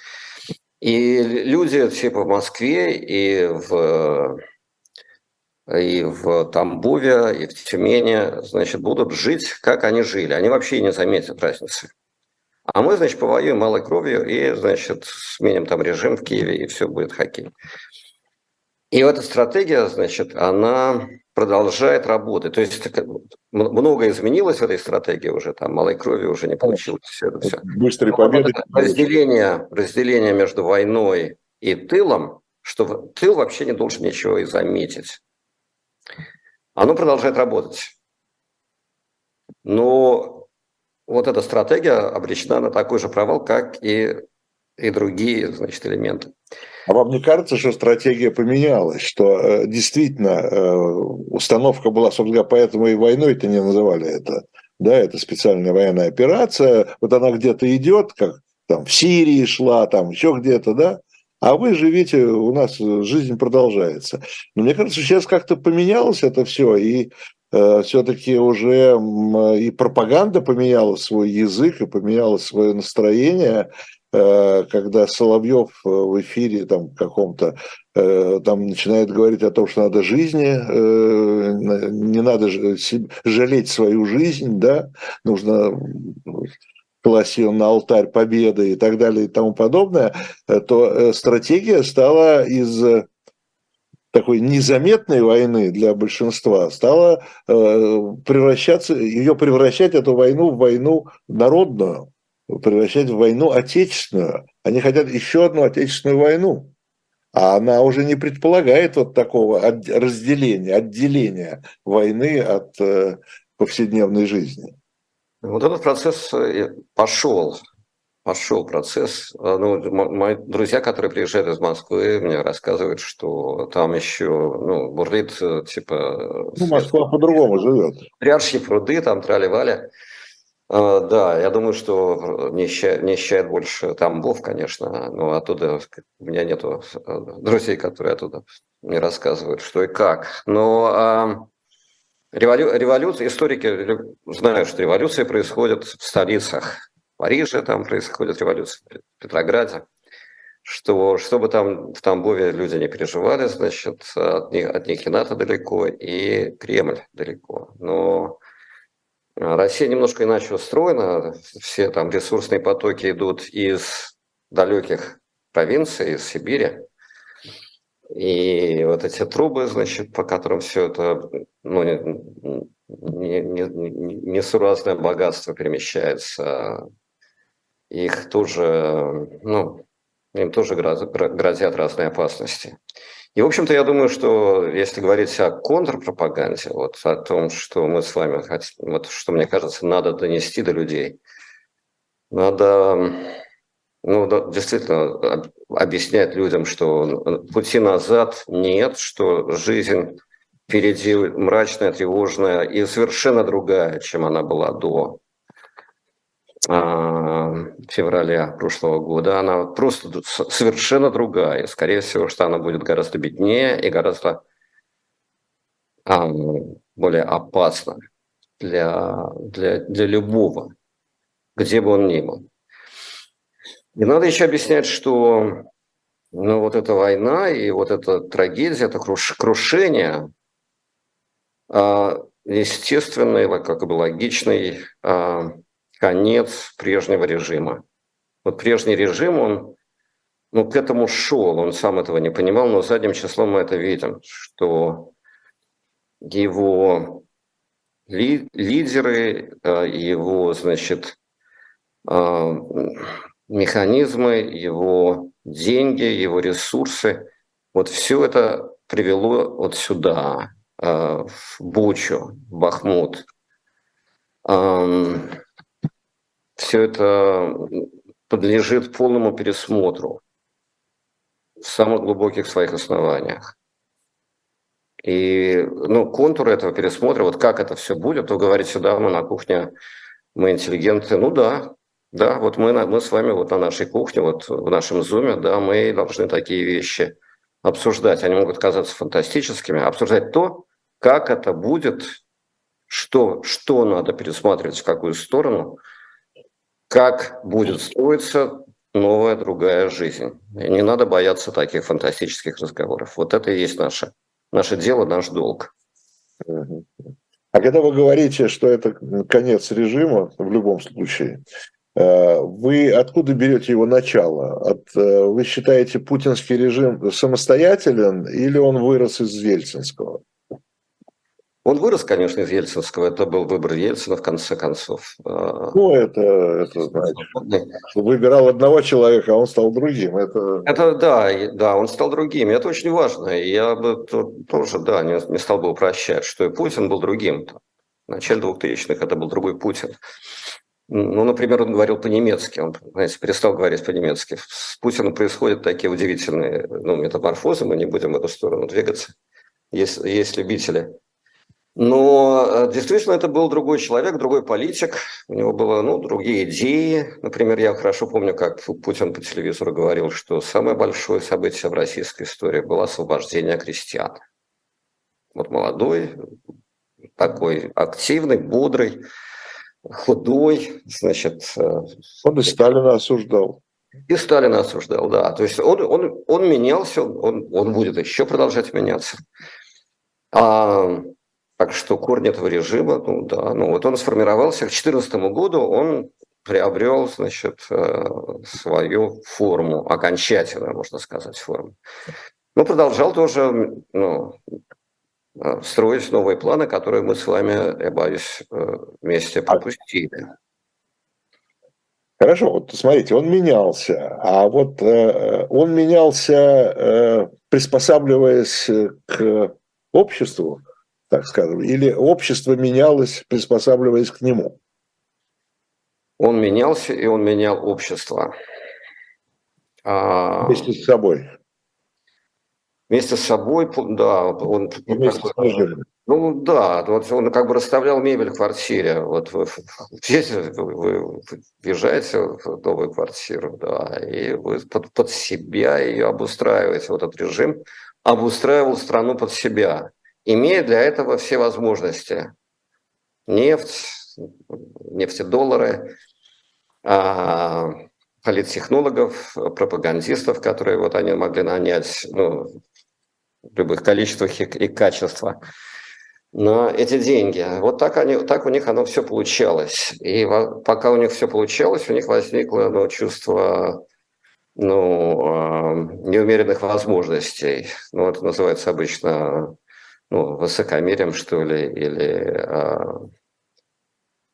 И люди типа в Москве и в и в Тамбове, и в Тюмени, значит, будут жить, как они жили. Они вообще не заметят разницы. А мы, значит, повоюем малой кровью и, значит, сменим там режим в Киеве, и все будет хоккей. И эта стратегия, значит, она продолжает работать. То есть много изменилось в этой стратегии уже, там малой крови уже не получилось. Все это все. Быстрые победы. Разделение, разделение между войной и тылом, что тыл вообще не должен ничего и заметить. Оно продолжает работать. Но вот эта стратегия обречена на такой же провал, как и, и другие значит, элементы. А вам не кажется, что стратегия поменялась, что э, действительно э, установка была, собственно говоря, поэтому и войной-то не называли это, да, это специальная военная операция, вот она где-то идет, как там в Сирии шла, там еще где-то, да, а вы живите, у нас жизнь продолжается. Но мне кажется, сейчас как-то поменялось это все, и Э, все-таки уже и пропаганда поменяла свой язык и поменяла свое настроение, э, когда Соловьев э, в эфире там каком-то там начинает говорить о том, что надо жизни, не надо жалеть свою жизнь, да, нужно класть ее на алтарь победы и так далее и тому подобное, то стратегия стала из такой незаметной войны для большинства стала э, превращаться, ее превращать эту войну в войну народную, превращать в войну отечественную. Они хотят еще одну отечественную войну. А она уже не предполагает вот такого разделения, отделения войны от э, повседневной жизни. Вот этот процесс э, пошел пошел процесс. А, ну, мои друзья, которые приезжают из Москвы, мне рассказывают, что там еще ну, бурлит, э, типа... Ну, Москва по-другому живет. Пряжьи пруды, там трали-вали. Uh, да, я думаю, что не ощущает, не ощущает больше Тамбов, конечно, но оттуда у меня нету э, друзей, которые оттуда мне рассказывают, что и как. Но uh, револю, революция, историки знают, что революции происходят в столицах Париже там происходит революция, в Петрограде, что, чтобы там в Тамбове люди не переживали, значит, от них, от них и НАТО далеко, и Кремль далеко. Но Россия немножко иначе устроена, все там ресурсные потоки идут из далеких провинций, из Сибири, и вот эти трубы, значит, по которым все это, ну, не, не, не, несуразное богатство перемещается. Их тоже, ну, им тоже грозят разные опасности. И, в общем-то, я думаю, что если говорить о контрпропаганде, вот о том, что мы с вами хотим, вот что, мне кажется, надо донести до людей, надо, ну, да, действительно объяснять людям, что пути назад нет, что жизнь впереди мрачная, тревожная и совершенно другая, чем она была до февраля прошлого года, она просто совершенно другая. Скорее всего, что она будет гораздо беднее и гораздо а, более опасна для, для, для любого, где бы он ни был. И надо еще объяснять, что ну, вот эта война и вот эта трагедия, это крушение, а, естественный, как бы логичный конец прежнего режима. Вот прежний режим, он ну, к этому шел, он сам этого не понимал, но задним числом мы это видим, что его ли, лидеры, э, его, значит, э, механизмы, его деньги, его ресурсы. Вот все это привело вот сюда, э, в Бучу, в Бахмут. Все это подлежит полному пересмотру в самых глубоких своих основаниях. И ну, контуры этого пересмотра, вот как это все будет, вы говорите, да, мы на кухне, мы интеллигенты. Ну да, да, вот мы, мы с вами вот на нашей кухне, вот в нашем зуме, да, мы должны такие вещи обсуждать. Они могут казаться фантастическими. Обсуждать то, как это будет, что, что надо пересматривать, в какую сторону, как будет строиться новая другая жизнь. И не надо бояться таких фантастических разговоров. Вот это и есть наше наше дело, наш долг. А когда вы говорите, что это конец режима, в любом случае, э, вы откуда берете его начало? От, э, вы считаете путинский режим самостоятелен или он вырос из Ельцинского? Он вырос, конечно, из Ельцинского. Это был выбор Ельцина, в конце концов. А, ну, это, это значит, выбирал одного человека, а он стал другим. Это... это да, да, он стал другим. Это очень важно. Я бы тоже, да, не, не стал бы упрощать, что и Путин был другим. В начале 2000-х это был другой Путин. Ну, например, он говорил по-немецки, он, знаете, перестал говорить по-немецки. С Путиным происходят такие удивительные ну, метаморфозы, мы не будем в эту сторону двигаться. Есть, есть любители но э, действительно это был другой человек, другой политик. У него было ну, другие идеи. Например, я хорошо помню, как Путин по телевизору говорил, что самое большое событие в российской истории было освобождение крестьян. Вот молодой, такой активный, бодрый, худой, значит... Э, он и Сталина осуждал. И Сталина осуждал, да. То есть он, он, он менялся, он, он будет еще продолжать меняться. А так что корни этого режима, ну да, ну вот он сформировался к 2014 году, он приобрел, значит, э, свою форму, окончательно, можно сказать, форму. Но продолжал тоже ну, э, строить новые планы, которые мы с вами, я боюсь, э, вместе пропустили. Хорошо, вот смотрите, он менялся, а вот э, он менялся, э, приспосабливаясь к обществу, так скажем, или общество менялось, приспосабливаясь к нему? Он менялся, и он менял общество. А, вместе с собой. Вместе с собой, да, он вместе с бы, ну да, вот он как бы расставлял мебель в квартире. Вот вы, вы, вы въезжаете в новую квартиру, да, и вы под, под себя ее обустраиваете. Вот этот режим обустраивал страну под себя имея для этого все возможности. Нефть, нефтедоллары, а, политтехнологов, пропагандистов, которые вот они могли нанять ну, в любых количествах и, и качества на эти деньги. Вот так, они, так у них оно все получалось. И пока у них все получалось, у них возникло ну, чувство ну, а, неумеренных возможностей. Ну, это называется обычно ну, высокомерием, что ли, или а,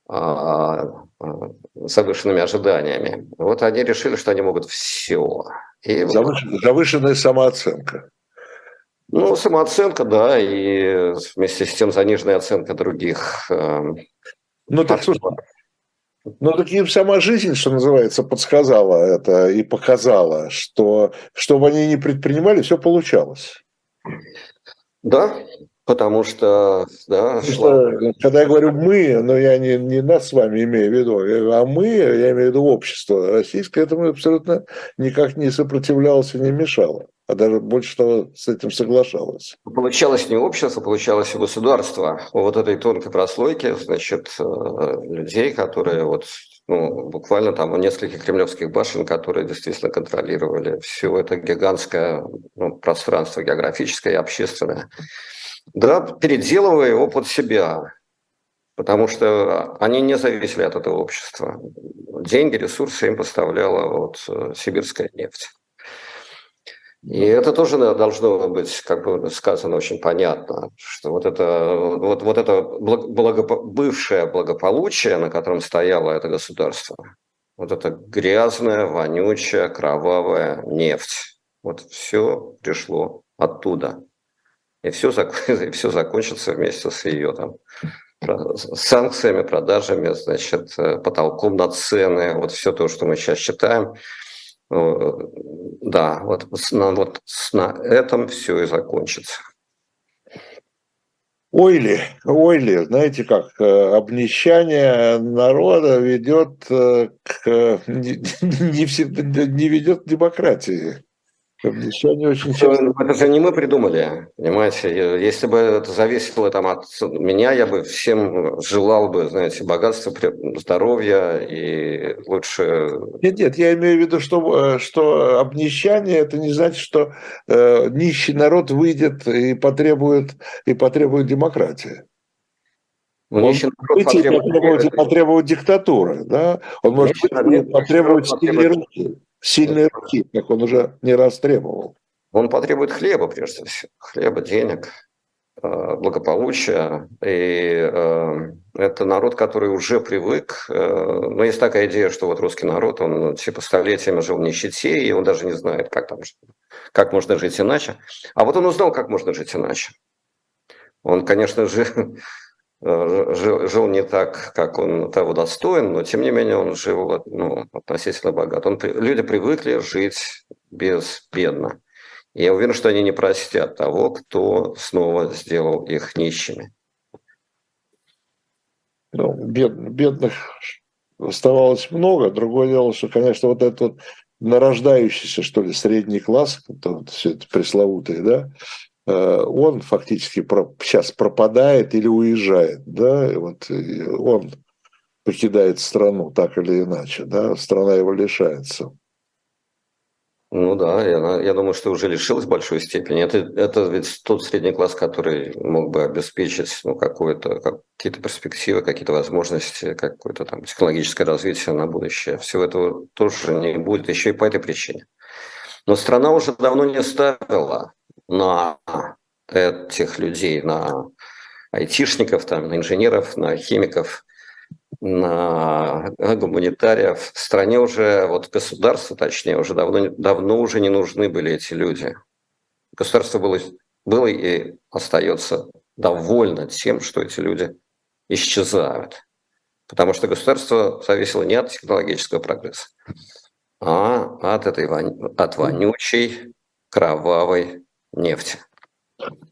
а, а, завышенными ожиданиями. Вот они решили, что они могут все. И Завышенная самооценка. Ну, самооценка, да, и вместе с тем заниженная оценка других. Э, ну, так, слушай, ну, так им сама жизнь, что называется, подсказала это и показала, что, что бы они ни предпринимали, все получалось. Да, потому что, да, шла... Когда я говорю «мы», но я не, не нас с вами имею в виду, а «мы», я имею в виду общество российское, этому абсолютно никак не сопротивлялось и не мешало а даже больше того с этим соглашалось. Получалось не общество, получалось и государство. Вот этой тонкой прослойки, значит, э, людей, которые вот ну, буквально там у нескольких кремлевских башен, которые действительно контролировали все это гигантское ну, пространство географическое и общественное. Да, переделывая его под себя, потому что они не зависели от этого общества. Деньги, ресурсы им поставляла вот э, сибирская нефть. И это тоже должно быть, как бы сказано, очень понятно, что вот это, вот, вот это благопо, бывшее благополучие, на котором стояло это государство, Вот это грязная, вонючая, кровавая нефть. Вот все пришло оттуда. И все, и все закончится вместе с ее там санкциями, продажами, значит, э, потолком на цены, вот все то, что мы сейчас читаем. Э, да, вот на, вот на этом все и закончится. Ойли, ойли, знаете как, э, обнищание народа ведет к, не, всегда, не ведет к демократии. Обнищание очень часто... Это же не мы придумали, понимаете. Если бы это зависело там, от меня, я бы всем желал бы, знаете, богатства, здоровья и лучше... Нет, нет, я имею в виду, что, э, что обнищание, это не значит, что э, нищий народ выйдет и потребует, и потребует демократии. Ну, он может быть и потребовать, потребовать диктатуры, да? Он может быть потребовать сильной руки сильные руки, как он уже не раз требовал. Он потребует хлеба, прежде всего, хлеба, денег, э, благополучия. И э, это народ, который уже привык. Э, но есть такая идея, что вот русский народ, он типа столетиями жил в нищете, и он даже не знает, как там как можно жить иначе. А вот он узнал, как можно жить иначе. Он, конечно же, жил, жил не так, как он того достоин, но тем не менее он жил ну, относительно богат. Он, люди привыкли жить безбедно. И я уверен, что они не простят того, кто снова сделал их нищими. Ну, бед, бедных оставалось много. Другое дело, что, конечно, вот этот вот нарождающийся, что ли, средний класс, вот все это пресловутое, да, Э, он фактически сейчас пропадает или уезжает, да, вот он покидает страну так или иначе, да, страна его лишается. Ну да, я, я думаю, что уже лишилась в большой степени. Это, это ведь тот средний класс, который мог бы обеспечить ну, какое-то, какие-то перспективы, какие-то возможности, какое-то там технологическое развитие на будущее. Всего этого тоже не будет еще и по этой причине. Но страна уже давно не ставила на этих людей, на айтишников, там, на инженеров, на химиков, на гуманитариев. В стране уже, вот государство, точнее, уже давно, давно уже не нужны были эти люди. Государство было, было и остается довольно тем, что эти люди исчезают. Потому что государство зависело не от технологического прогресса, а от этой от вонючей, кровавой нефти.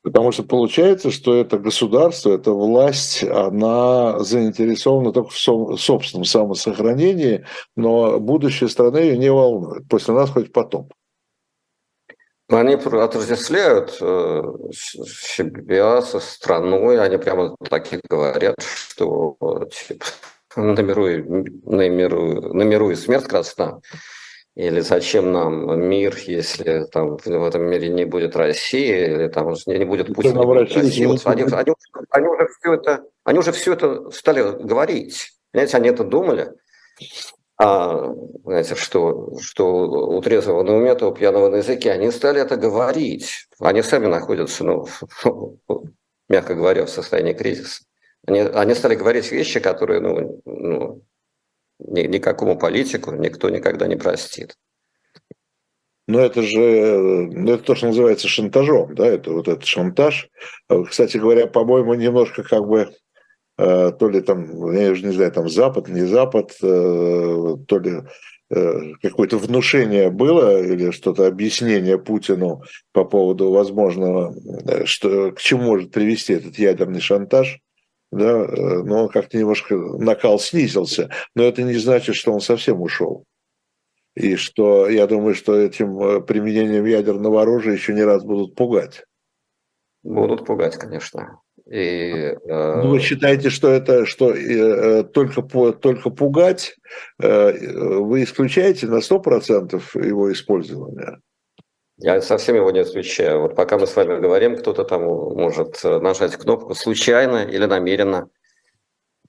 Потому что получается, что это государство, эта власть, она заинтересована только в собственном самосохранении, но будущее страны ее не волнует. После нас хоть потом. Они отождествляют э, себя со страной, они прямо так и говорят, что типа, на миру и смерть красна. Или зачем нам мир, если там в этом мире не будет России, или там не будет Путина, не будет России. Вот они, они, они, уже все это, они уже все это стали говорить. Понимаете, они это думали. А, знаете, что, что у трезвого на уме, то у пьяного на языке, они стали это говорить. Они сами находятся, ну, мягко говоря, в состоянии кризиса. Они, они стали говорить вещи, которые ну, ну, никакому политику никто никогда не простит. Но это же ну, это то, что называется шантажом, да, это вот этот шантаж. Кстати говоря, по-моему, немножко как бы э, то ли там, я уже не знаю, там Запад, не Запад, э, то ли э, какое-то внушение было или что-то объяснение Путину по поводу возможного, что к чему может привести этот ядерный шантаж да, э, но он как-то немножко накал снизился, но это не значит, что он совсем ушел. И что я думаю, что этим э, применением ядерного оружия еще не раз будут пугать. Будут пугать, конечно. И, э... Ну, вы считаете, что это что э, только, только пугать, э, вы исключаете на 100% его использование? Я совсем его не отвечаю. Вот пока мы с вами говорим, кто-то там может э, нажать кнопку случайно или намеренно.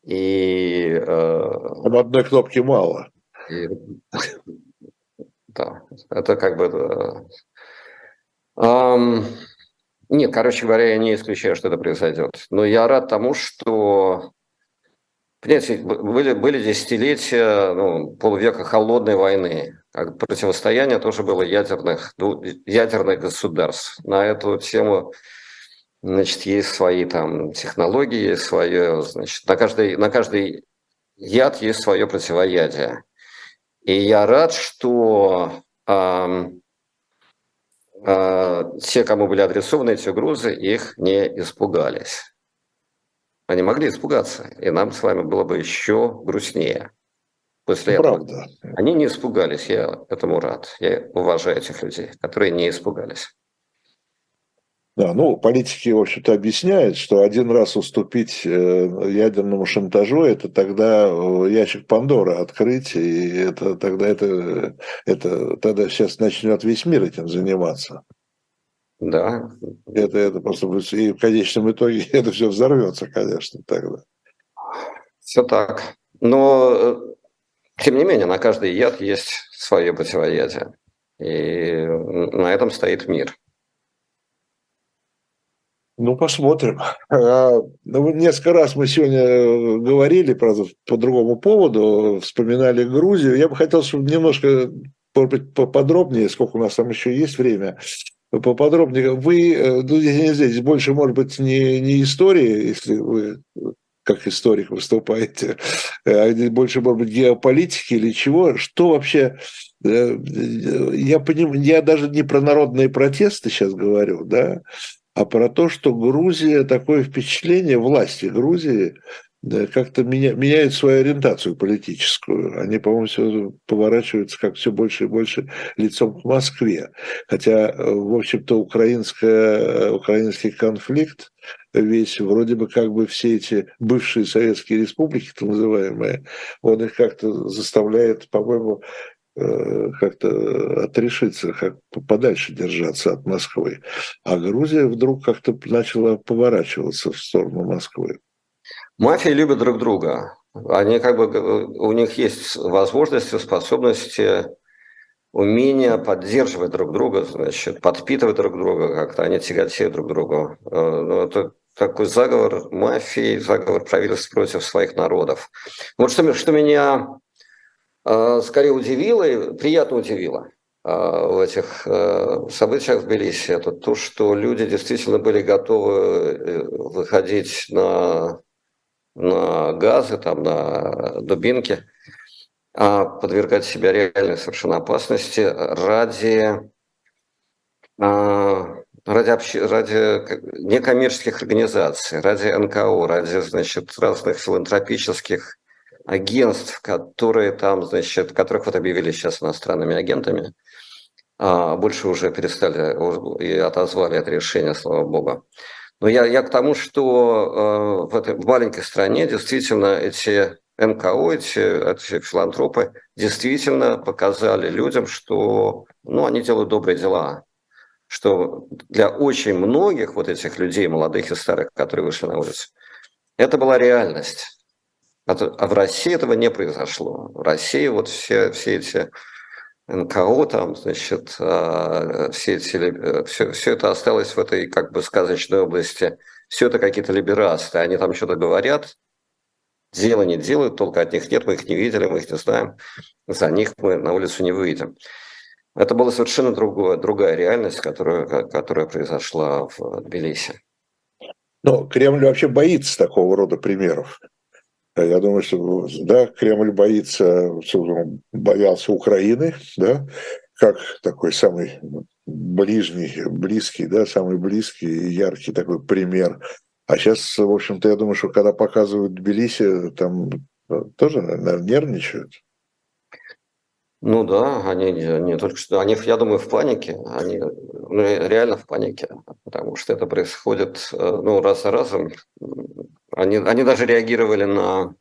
И, э, Там одной кнопки мало. И, да, это как бы... Э, нет, короче говоря, я не исключаю, что это произойдет. Но я рад тому, что Понимаете, были, были десятилетия, ну, полвека холодной войны. Как противостояние тоже было ядерных, ну, ядерных государств. На эту тему значит, есть свои там технологии, свое, значит, на каждый, на каждый яд есть свое противоядие. И я рад, что э, э, те, кому были адресованы эти угрозы, их не испугались. Они могли испугаться, и нам с вами было бы еще грустнее. После Правда. этого. Они не испугались, я этому рад. Я уважаю этих людей, которые не испугались. Да, ну, политики, в общем-то, объясняют, что один раз уступить э, ядерному шантажу, это тогда э, ящик Пандоры открыть, и это тогда это, это тогда сейчас начнет весь мир этим заниматься. Да. Это, это просто и в конечном итоге это все взорвется, конечно, тогда. Все так. Но, э, тем не менее, на каждый яд есть свое противоядие. И на этом стоит мир. Ну, посмотрим. А, ну, несколько раз мы сегодня э, говорили, правда, по другому поводу, вспоминали Грузию. Я бы хотел, чтобы немножко, поподробнее, сколько у нас там еще есть время, поподробнее. Вы, э, ну, здесь, здесь больше, может быть, не, не истории, если вы как историк выступаете, а больше, может быть, геополитики или чего. Что вообще... Э, я, понимаю, я даже не про народные протесты сейчас говорю, да, а про то, что Грузия, такое впечатление, власти Грузии да, как-то меня, меняют свою ориентацию политическую. Они, по-моему, все поворачиваются как все больше и больше лицом к Москве. Хотя, в общем-то, украинская, украинский конфликт весь, вроде бы как бы все эти бывшие советские республики, так называемые, он их как-то заставляет, по-моему, Э, как-то отрешиться, как подальше держаться от Москвы. А Грузия вдруг как-то начала поворачиваться в сторону Москвы. Мафии любят друг друга. Они как бы, у них есть возможности, способности, умение поддерживать друг друга, значит, подпитывать друг друга как-то, они тяготеют друг другу. Э, ну, это такой заговор мафии, заговор правительств против своих народов. Вот что, что меня а, скорее удивило и приятно удивило в этих событиях в Тбилиси, это то, что люди действительно были готовы э, выходить на, на газы, там, на дубинки, подвергать себя реальной совершенно опасности ради, ради, общ... ради некоммерческих организаций, ради НКО, ради значит, разных филантропических агентств, которые там, значит, которых вот объявили сейчас иностранными агентами, а больше уже перестали и отозвали это решение, слава богу. Но я, я к тому, что э, в этой в маленькой стране действительно эти НКО, эти, эти филантропы действительно показали людям, что ну, они делают добрые дела, что для очень многих вот этих людей, молодых и старых, которые вышли на улицу, это была реальность. А, а в России этого не произошло. В России вот все, все эти НКО там, значит, а, все, эти, все, все это осталось в этой как бы сказочной области. Все это какие-то либерасты. Они там что-то говорят, дело не делают, только от них нет, мы их не видели, мы их не знаем. За них мы на улицу не выйдем. Это была совершенно другое, другая реальность, которая, которая произошла в Тбилиси. Но Кремль вообще боится такого рода примеров. Я думаю, что да, Кремль боится, боялся Украины, да, как такой самый ближний, близкий, да, самый близкий и яркий такой пример. А сейчас, в общем-то, я думаю, что когда показывают Тбилиси, там тоже, наверное, нервничают. Ну да, они не только что, они, я думаю, в панике, они ну, реально в панике, потому что это происходит э, ну, раз за разом. Они, они даже реагировали на,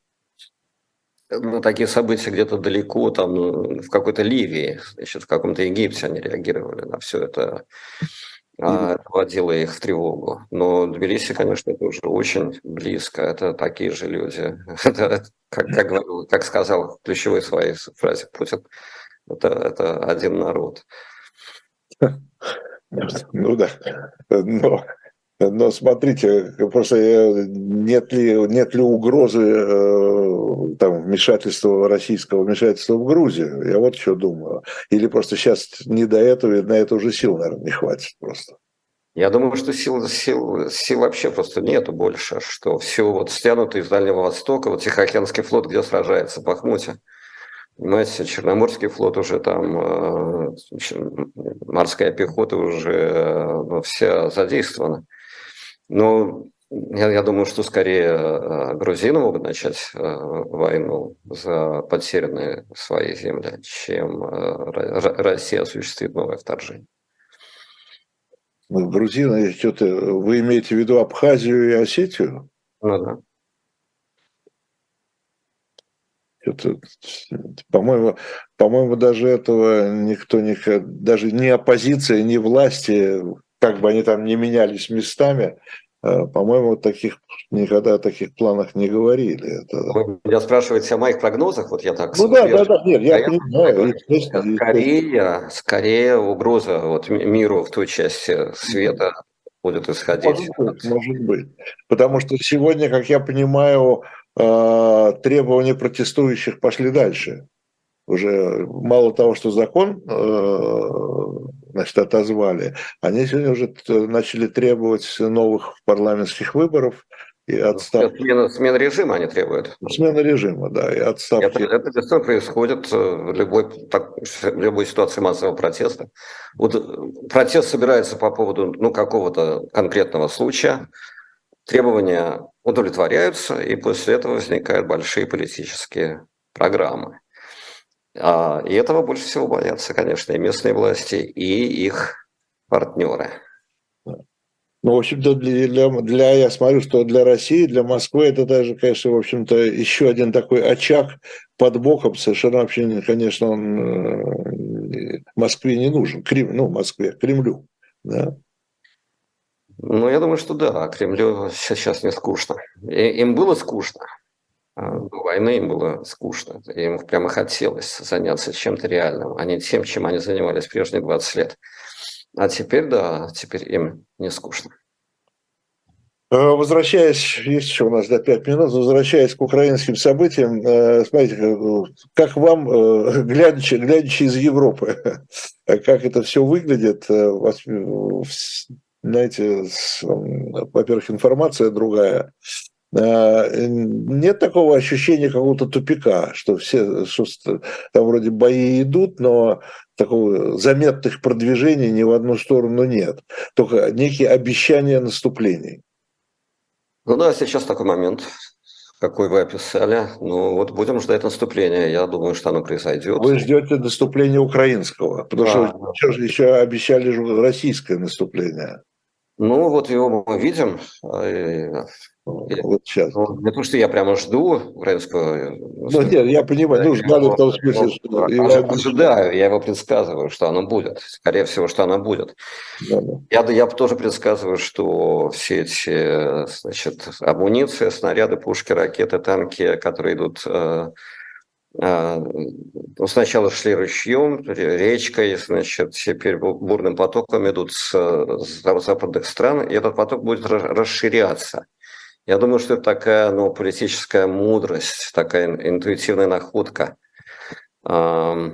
на такие события где-то далеко, там в какой-то Ливии, значит, в каком-то Египте они реагировали на все это. А, их в тревогу. Но Тбилиси, конечно, это уже очень близко. Это такие же люди. Это, как, как, как сказал в ключевой своей фразе Путин, это, это один народ. Ну да. Но Но смотрите, просто э, нет ли, нет ли угрозы э, там, вмешательства российского вмешательства в Грузию? Я вот что думаю. Или просто сейчас не до этого, и на это уже сил, наверное, не хватит просто. Я думаю, что сил, сил, сил вообще просто нету больше, что все вот стянуто из Дальнего Востока, вот Тихоокеанский флот где сражается, в Бахмуте. Понимаете, Черноморский флот уже там, э, морская пехота уже вся задействована. Но я, я думаю, что скорее э, грузины могут начать э, войну за потерянные свои земли, чем э, Россия осуществит новое вторжение. Ну, грузины, что-то, вы имеете в виду Абхазию и Осетию? Ну да. Это, по-моему, по-моему, даже этого никто не... Даже ни оппозиция, ни власти как бы они там не менялись местами, э, по-моему, таких никогда о таких планах не говорили. Это... Вы меня спрашиваете о моих прогнозах, вот я так. Ну да, да, да, нет, я, я понимаю. Скорее, скорее угроза вот миру в той части света будет исходить. Может быть, может быть. Потому что сегодня, как я понимаю, э, требования протестующих пошли дальше. Уже мало того, что закон э, значит, отозвали, они сегодня уже начали требовать новых парламентских выборов и ну, отставки. Смена, смена режима они требуют. Смена режима, да, и отставки. Это, это бесспорно происходит э, в любой, так, в любой ситуации массового протеста. Вот э, протест собирается по поводу ну, какого-то конкретного случая, требования удовлетворяются, и после этого возникают большие политические программы. А, и этого больше всего боятся, конечно, и местные власти, и их партнеры. Ну, в общем-то, для, для, для, я смотрю, что для России, для Москвы это даже, конечно, в общем-то, еще один такой очаг под боком. Совершенно вообще, конечно, он э, Москве не нужен. Крем, ну, Москве, Кремлю. Да? Ну, я думаю, что да, Кремлю сейчас не скучно. И, им было скучно. А, до войны им было скучно. Им прямо хотелось заняться чем-то реальным, а не тем, чем они занимались прежние 20 лет. А теперь, да, теперь им не скучно. Э, возвращаясь, есть еще у нас до 5 минут, возвращаясь к украинским событиям, э, смотрите, э, как вам, глядячи, глядячи из Европы, как это все выглядит, знаете, во-первых, информация другая, нет такого ощущения какого-то тупика, что все, что там вроде бои идут, но такого заметных продвижений ни в одну сторону нет. Только некие обещания наступлений. Ну да, сейчас такой момент, какой вы описали. Ну вот будем ждать наступления. Я думаю, что оно произойдет. Вы ждете наступления украинского, потому да, что да. еще обещали российское наступление. Ну вот его мы видим. А, вот сейчас. Ну, не то, что я прямо жду украинского... Э, ну, нет, я понимаю, ну, ждали в том смысле, что... Я ожидаю, я его предсказываю, что оно будет. Скорее всего, что оно будет. Да, да. Я, я тоже предсказываю, что все эти, значит, амуниция, снаряды, пушки, ракеты, танки, которые идут э, э, сначала шли ручьем, речкой, значит, теперь бурным потоком идут с, западных стран, и этот поток будет расширяться. Я думаю, что это такая ну, политическая мудрость, такая интуитивная находка э,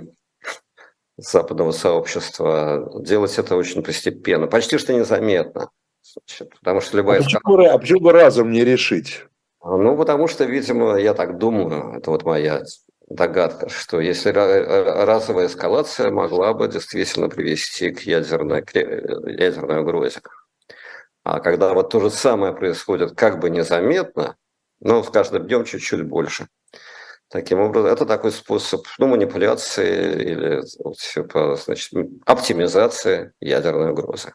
западного сообщества. Делать это очень постепенно, почти что незаметно. Значит, потому что любая... А почему, а почему разом не решить? Ну, потому что, видимо, я так думаю, это вот моя догадка, что если разовая эскалация могла бы действительно привести к ядерной, ядерной угрозе. А когда вот то же самое происходит как бы незаметно, но с каждым днем чуть-чуть больше. Таким образом, это такой способ ну, манипуляции или типа, значит, оптимизации ядерной угрозы.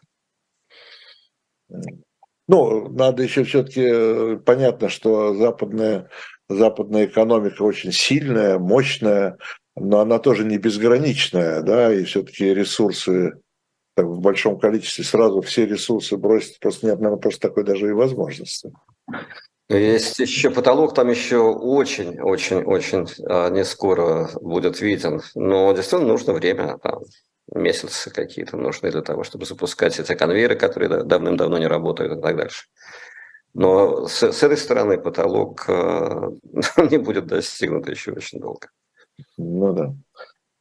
Ну, надо еще все-таки э, понятно, что западная, западная экономика очень сильная, мощная, но она тоже не безграничная, да, и все-таки ресурсы так, в большом количестве сразу все ресурсы бросить просто нет, наверное, просто такой даже и возможности. Есть еще потолок, там еще очень-очень-очень а, не скоро будет виден. Но действительно нужно время. Там, месяцы какие-то нужны для того, чтобы запускать эти конвейеры, которые давным-давно не работают и так дальше. Но с, с этой стороны потолок э, не будет достигнут еще очень долго. Ну да.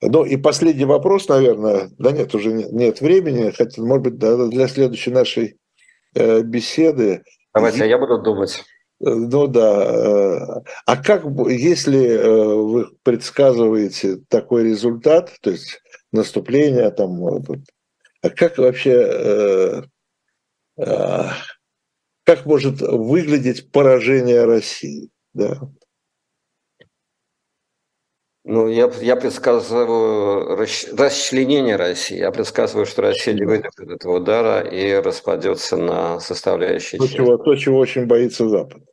Ну и последний вопрос, наверное, да нет, уже нет времени, хотя, может быть, для следующей нашей э, беседы. Давайте, я буду думать. Э, ну да. А как, если вы предсказываете такой результат, то есть наступление там, а как вообще как может выглядеть поражение России. Да. Ну, я, я предсказываю расчленение России. Я предсказываю, что Россия не выйдет из этого удара и распадется на составляющие то, Чего, то, чего очень боится Запад.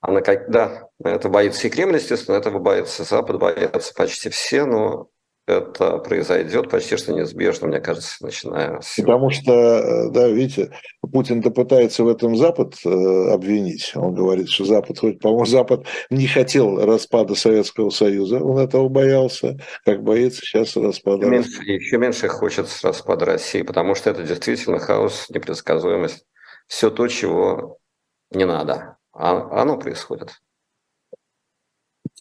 Она как, да, это боится и Кремль, естественно, этого боится Запад, боятся почти все, но это произойдет почти что неизбежно, мне кажется, начиная с... Потому что, э, да, видите, Путин-то пытается в этом Запад э, обвинить. Он говорит, что Запад, хоть, по-моему, Запад не хотел распада Советского Союза, он этого боялся, как боится сейчас распада. Еще меньше, еще меньше хочет распада России, потому что это действительно хаос, непредсказуемость, все то, чего не надо. А оно происходит.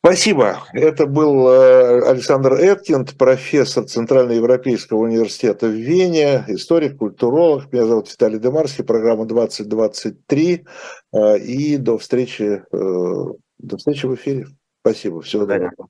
Спасибо. Это был э, Александр Эткинд, профессор Центральноевропейского университета в Вене, историк, культуролог. Меня зовут Виталий Демарский, программа 2023. Э, и до встречи, э, до встречи в эфире. Спасибо. Всего доброго.